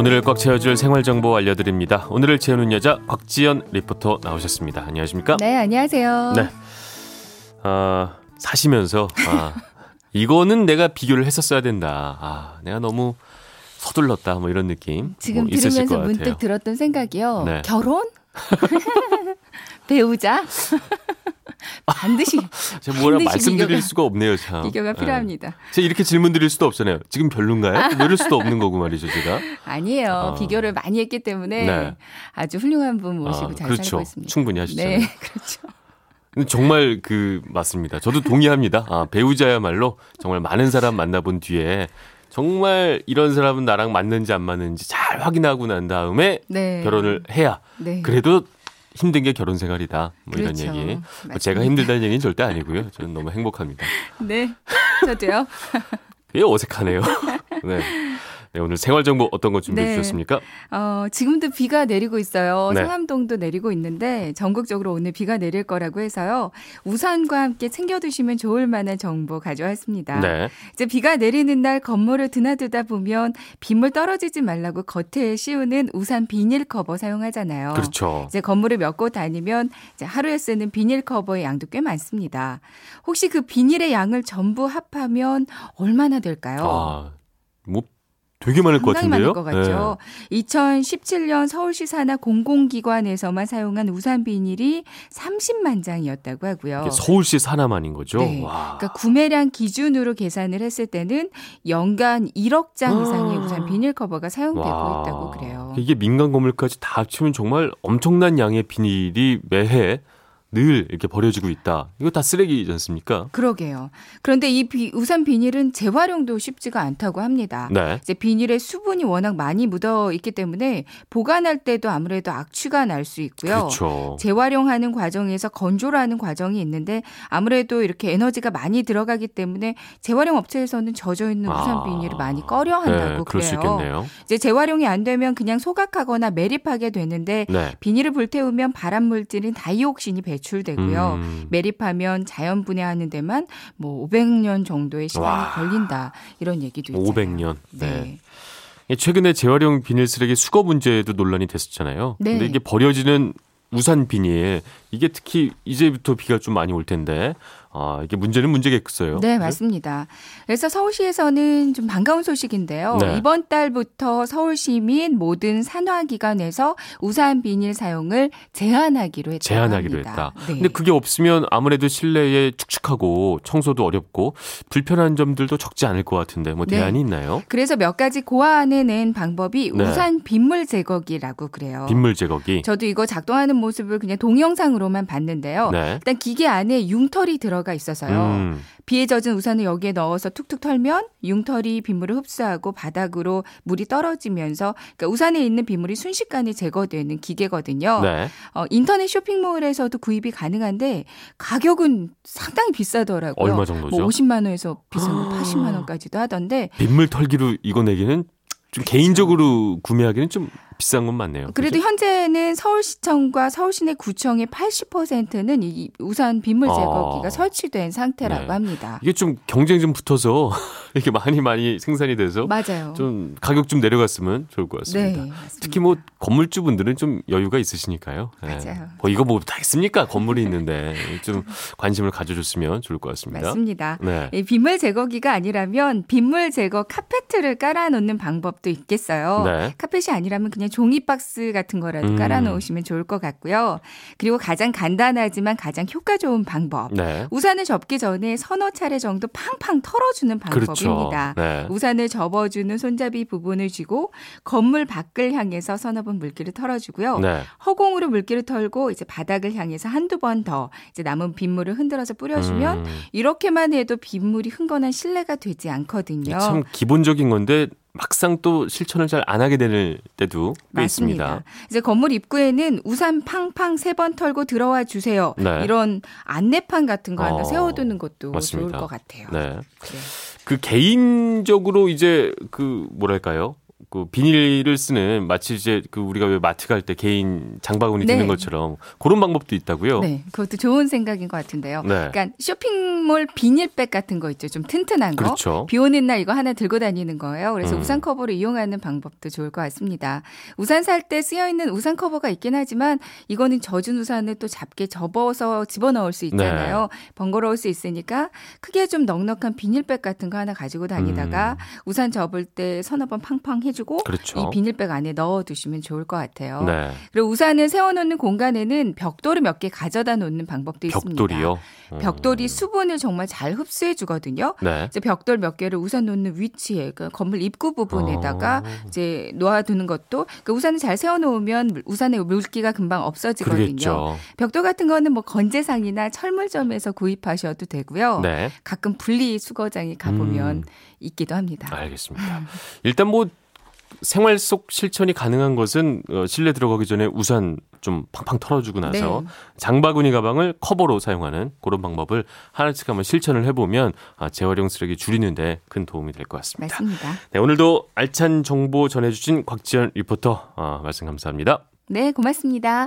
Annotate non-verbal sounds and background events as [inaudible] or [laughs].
오늘을 꽉 채워줄 생활 정보 알려드립니다. 오늘을 채우는 여자 곽지연 리포터 나오셨습니다. 안녕하십니까? 네, 안녕하세요. 네. 아, 사시면서 아, [laughs] 이거는 내가 비교를 했었어야 된다. 아, 내가 너무 서둘렀다. 뭐 이런 느낌. 지금 뭐 들으면서 것 같아요. 문득 들었던 생각이요. 네. 결혼? [laughs] 배우자? 반드시 [laughs] 제가 뭐라 말씀드릴 비교가- 수가 없네요, 참. 비교가 예. 필요합니다. 제가 이렇게 질문 드릴 수도 없잖아요. 지금 별론가요? [laughs] 뭐 이럴 수도 없는 거고 말이죠, 제가. 아니에요. 아. 비교를 많이 했기 때문에 네. 아주 훌륭한 분 모시고 아, 잘 그렇죠. 살고 있습니다. 충분히 하시잖아요. 네, [laughs] 그렇죠. 정말 그 맞습니다. 저도 동의합니다. 아, 배우자야말로 정말 많은 사람 만나본 뒤에 정말 이런 사람은 나랑 맞는지 안 맞는지 잘 확인하고 난 다음에 네. 결혼을 해야 네. 그래도 힘든 게 결혼 생활이다. 뭐 그렇죠. 이런 얘기. 뭐 맞습니다. 제가 힘들다는 얘기는 절대 아니고요. 저는 너무 행복합니다. [laughs] 네. 저도요. [laughs] 이게 어색하네요. [laughs] 네. 네, 오늘 생활 정보 어떤 거 준비해 네. 주셨습니까? 어, 지금도 비가 내리고 있어요. 네. 상암동도 내리고 있는데 전국적으로 오늘 비가 내릴 거라고 해서요. 우산과 함께 챙겨 두시면 좋을 만한 정보 가져왔습니다. 네. 이제 비가 내리는 날 건물을 드나들다 보면 빗물 떨어지지 말라고 겉에 씌우는 우산 비닐 커버 사용하잖아요. 그렇죠. 이제 건물을 몇 곳 다니면 이제 하루에 쓰는 비닐 커버의 양도 꽤 많습니다. 혹시 그 비닐의 양을 전부 합하면 얼마나 될까요? 아, 뭐 되게 많을 것 같은데요. 많을 것 같죠. 2017년 서울시 산하 공공기관에서만 사용한 우산 비닐이 30만 장이었다고 하고요. 네. 서울시 사나만인 거죠. 네. 와. 그러니까 구매량 기준으로 계산을 했을 때는 연간 1억 장 이상의 아. 우산 비닐 커버가 사용되고 와. 있다고 그래요. 이게 민간 건물까지 다 합치면 정말 엄청난 양의 비닐이 매해 늘 이렇게 버려지고 있다. 이거 다 쓰레기지 않습니까? 그러게요. 그런데 이 비- 우산 비닐은 재활용도 쉽지가 않다고 합니다. 네. 이제 비닐에 수분이 워낙 많이 묻어 있기 때문에 보관할 때도 아무래도 악취가 날 수 있고요. 그렇죠. 재활용하는 과정에서 건조라는 과정이 있는데 아무래도 이렇게 에너지가 많이 들어가기 때문에 재활용 업체에서는 젖어 있는 우산 아. 비닐을 많이 꺼려 한다고 네, 그래요. 이제 재활용이 안 되면 그냥 소각하거나 매립하게 되는데 네. 비닐을 불태우면 발암 물질인 다이옥신이 배출 되고요. 음. 매립하면 자연 분해하는 데만 뭐 500년 정도의 시간이 와. 걸린다 이런 얘기도 있잖아요. 500년. 네. 네. 최근에 재활용 비닐 쓰레기 수거 문제도 논란이 됐었잖아요. 네. 근데 이게 버려지는 우산 비닐 이게 특히 이제부터 비가 좀 많이 올 텐데 아 이게 문제는 문제겠어요. 네, 맞습니다. 그래서 서울시에서는 좀 반가운 소식인데요. 네. 이번 달부터 서울시 및 모든 산화기관에서 우산 비닐 사용을 제한하기로 했다고 제한하기로 합니다. 했다. 네. 근데 그게 없으면 아무래도 실내에 축축하고 청소도 어렵고 불편한 점들도 적지 않을 것 같은데 뭐 네. 대안이 있나요? 그래서 몇 가지 고안해낸 방법이 네. 우산 빗물 제거기라고 그래요. 빗물 제거기. 저도 이거 작동하는 모습을 그냥 동 영상으로만 봤는데요. 네. 일단 기계 안에 융털이 들어가 있어서요. 음, 비에 젖은 우산을 여기에 넣어서 툭툭 털면 융털이 빗물을 흡수하고 바닥으로 물이 떨어지면서 그러니까 우산에 있는 빗물이 순식간에 제거되는 기계거든요. 네. 어, 인터넷 쇼핑몰에서도 구입이 가능한데 가격은 상당히 비싸더라고요. 얼마 정도죠? 뭐 50만 원에서 비싼 거 80만 원까지도 하던데 빗물 털기로 이거 내기는 좀 개인적으로 구매하기는 좀 비싼 건 맞네요. 그래도 그죠? 현재는 서울시청과 서울시내 구청의 80%는 이 우산 빗물 제거기가 아. 설치된 상태라고 네. 합니다. 이게 좀 경쟁 좀 붙어서 [laughs] 이렇게 많이 많이 생산이 돼서 맞아요. 좀 가격 좀 내려갔으면 좋을 것 같습니다. 네. 특히 뭐 건물주 분들은 좀 여유가 있으시니까요. 네. 맞아요. 뭐 이거 뭐 다 있습니까? 건물이 있는데 좀 관심을 가져줬으면 좋을 것 같습니다. 맞습니다. 네. 이 빗물 제거기가 아니라면 빗물 제거 카페트를 깔아놓는 방법도 있겠어요. 네. 카펫이 아니라면 그냥 종이 박스 같은 거라도 음. 깔아놓으시면 좋을 것 같고요. 그리고 가장 간단하지만 가장 효과 좋은 방법. 네. 우산을 접기 전에 서너 차례 정도 팡팡 털어주는 그렇죠. 방법입니다. 네. 우산을 접어주는 손잡이 부분을 쥐고 건물 밖을 향해서 서너 번 물기를 털어주고요. 네. 허공으로 물기를 털고 이제 바닥을 향해서 한두 번 더 이제 남은 빗물을 흔들어서 뿌려주면 음, 이렇게만 해도 빗물이 흥건한 실내가 되지 않거든요. 참 기본적인 건데 막상 또 실천을 잘 안 하게 되는 때도. 있습니다. 이제 건물 입구에는 우산 팡팡 세 번 털고 들어와 주세요. 네. 이런 안내판 같은 거 하나 어, 세워두는 것도 맞습니다. 좋을 것 같아요. 네. 네. 그 개인적으로 이제 그 뭐랄까요? 그 비닐을 쓰는 마치 이제 그 우리가 왜 마트 갈 때 개인 장바구니 네. 드는 것처럼 그런 방법도 있다고요. 네, 그것도 좋은 생각인 것 같은데요. 네. 그러니까 쇼핑몰 비닐백 같은 거 있죠. 좀 튼튼한 거. 그렇죠. 비 오는 날 이거 하나 들고 다니는 거예요. 그래서 음. 우산 커버를 이용하는 방법도 좋을 것 같습니다. 우산 살 때 쓰여 있는 우산 커버가 있긴 하지만 이거는 젖은 우산을 또 작게 접어서 집어 넣을 수 있잖아요. 네. 번거로울 수 있으니까 크게 좀 넉넉한 비닐백 같은 거 하나 가지고 다니다가 우산 접을 때 서너 번 팡팡 해주 고 음. 그렇죠. 이 비닐백 안에 넣어두시면 좋을 것 같아요. 네. 그리고 우산을 세워놓는 공간에는 벽돌을 몇 개 가져다 놓는 방법도 있습니다. 벽돌이요. 음. 벽돌이 수분을 정말 잘 흡수해 주거든요. 네. 이제 벽돌 몇 개를 우산 놓는 위치에 그 건물 입구 부분에다가 어. 이제 놓아두는 것도 그 우산을 잘 세워놓으면 우산에 물기가 금방 없어지거든요. 그러겠죠. 벽돌 같은 거는 뭐 건재상이나 철물점에서 구입하셔도 되고요. 네. 가끔 분리 수거장에 가보면 음. 있기도 합니다. 알겠습니다. 일단 뭐 생활 속 실천이 가능한 것은 어, 실내 들어가기 전에 우산 좀 팡팡 털어주고 나서 네. 장바구니 가방을 커버로 사용하는 그런 방법을 하나씩 한번 실천을 해보면 아, 재활용 쓰레기 줄이는데 큰 도움이 될 것 같습니다. 맞습니다. 네, 오늘도 알찬 정보 전해주신 곽지연 리포터 아, 말씀 감사합니다. 네, 고맙습니다.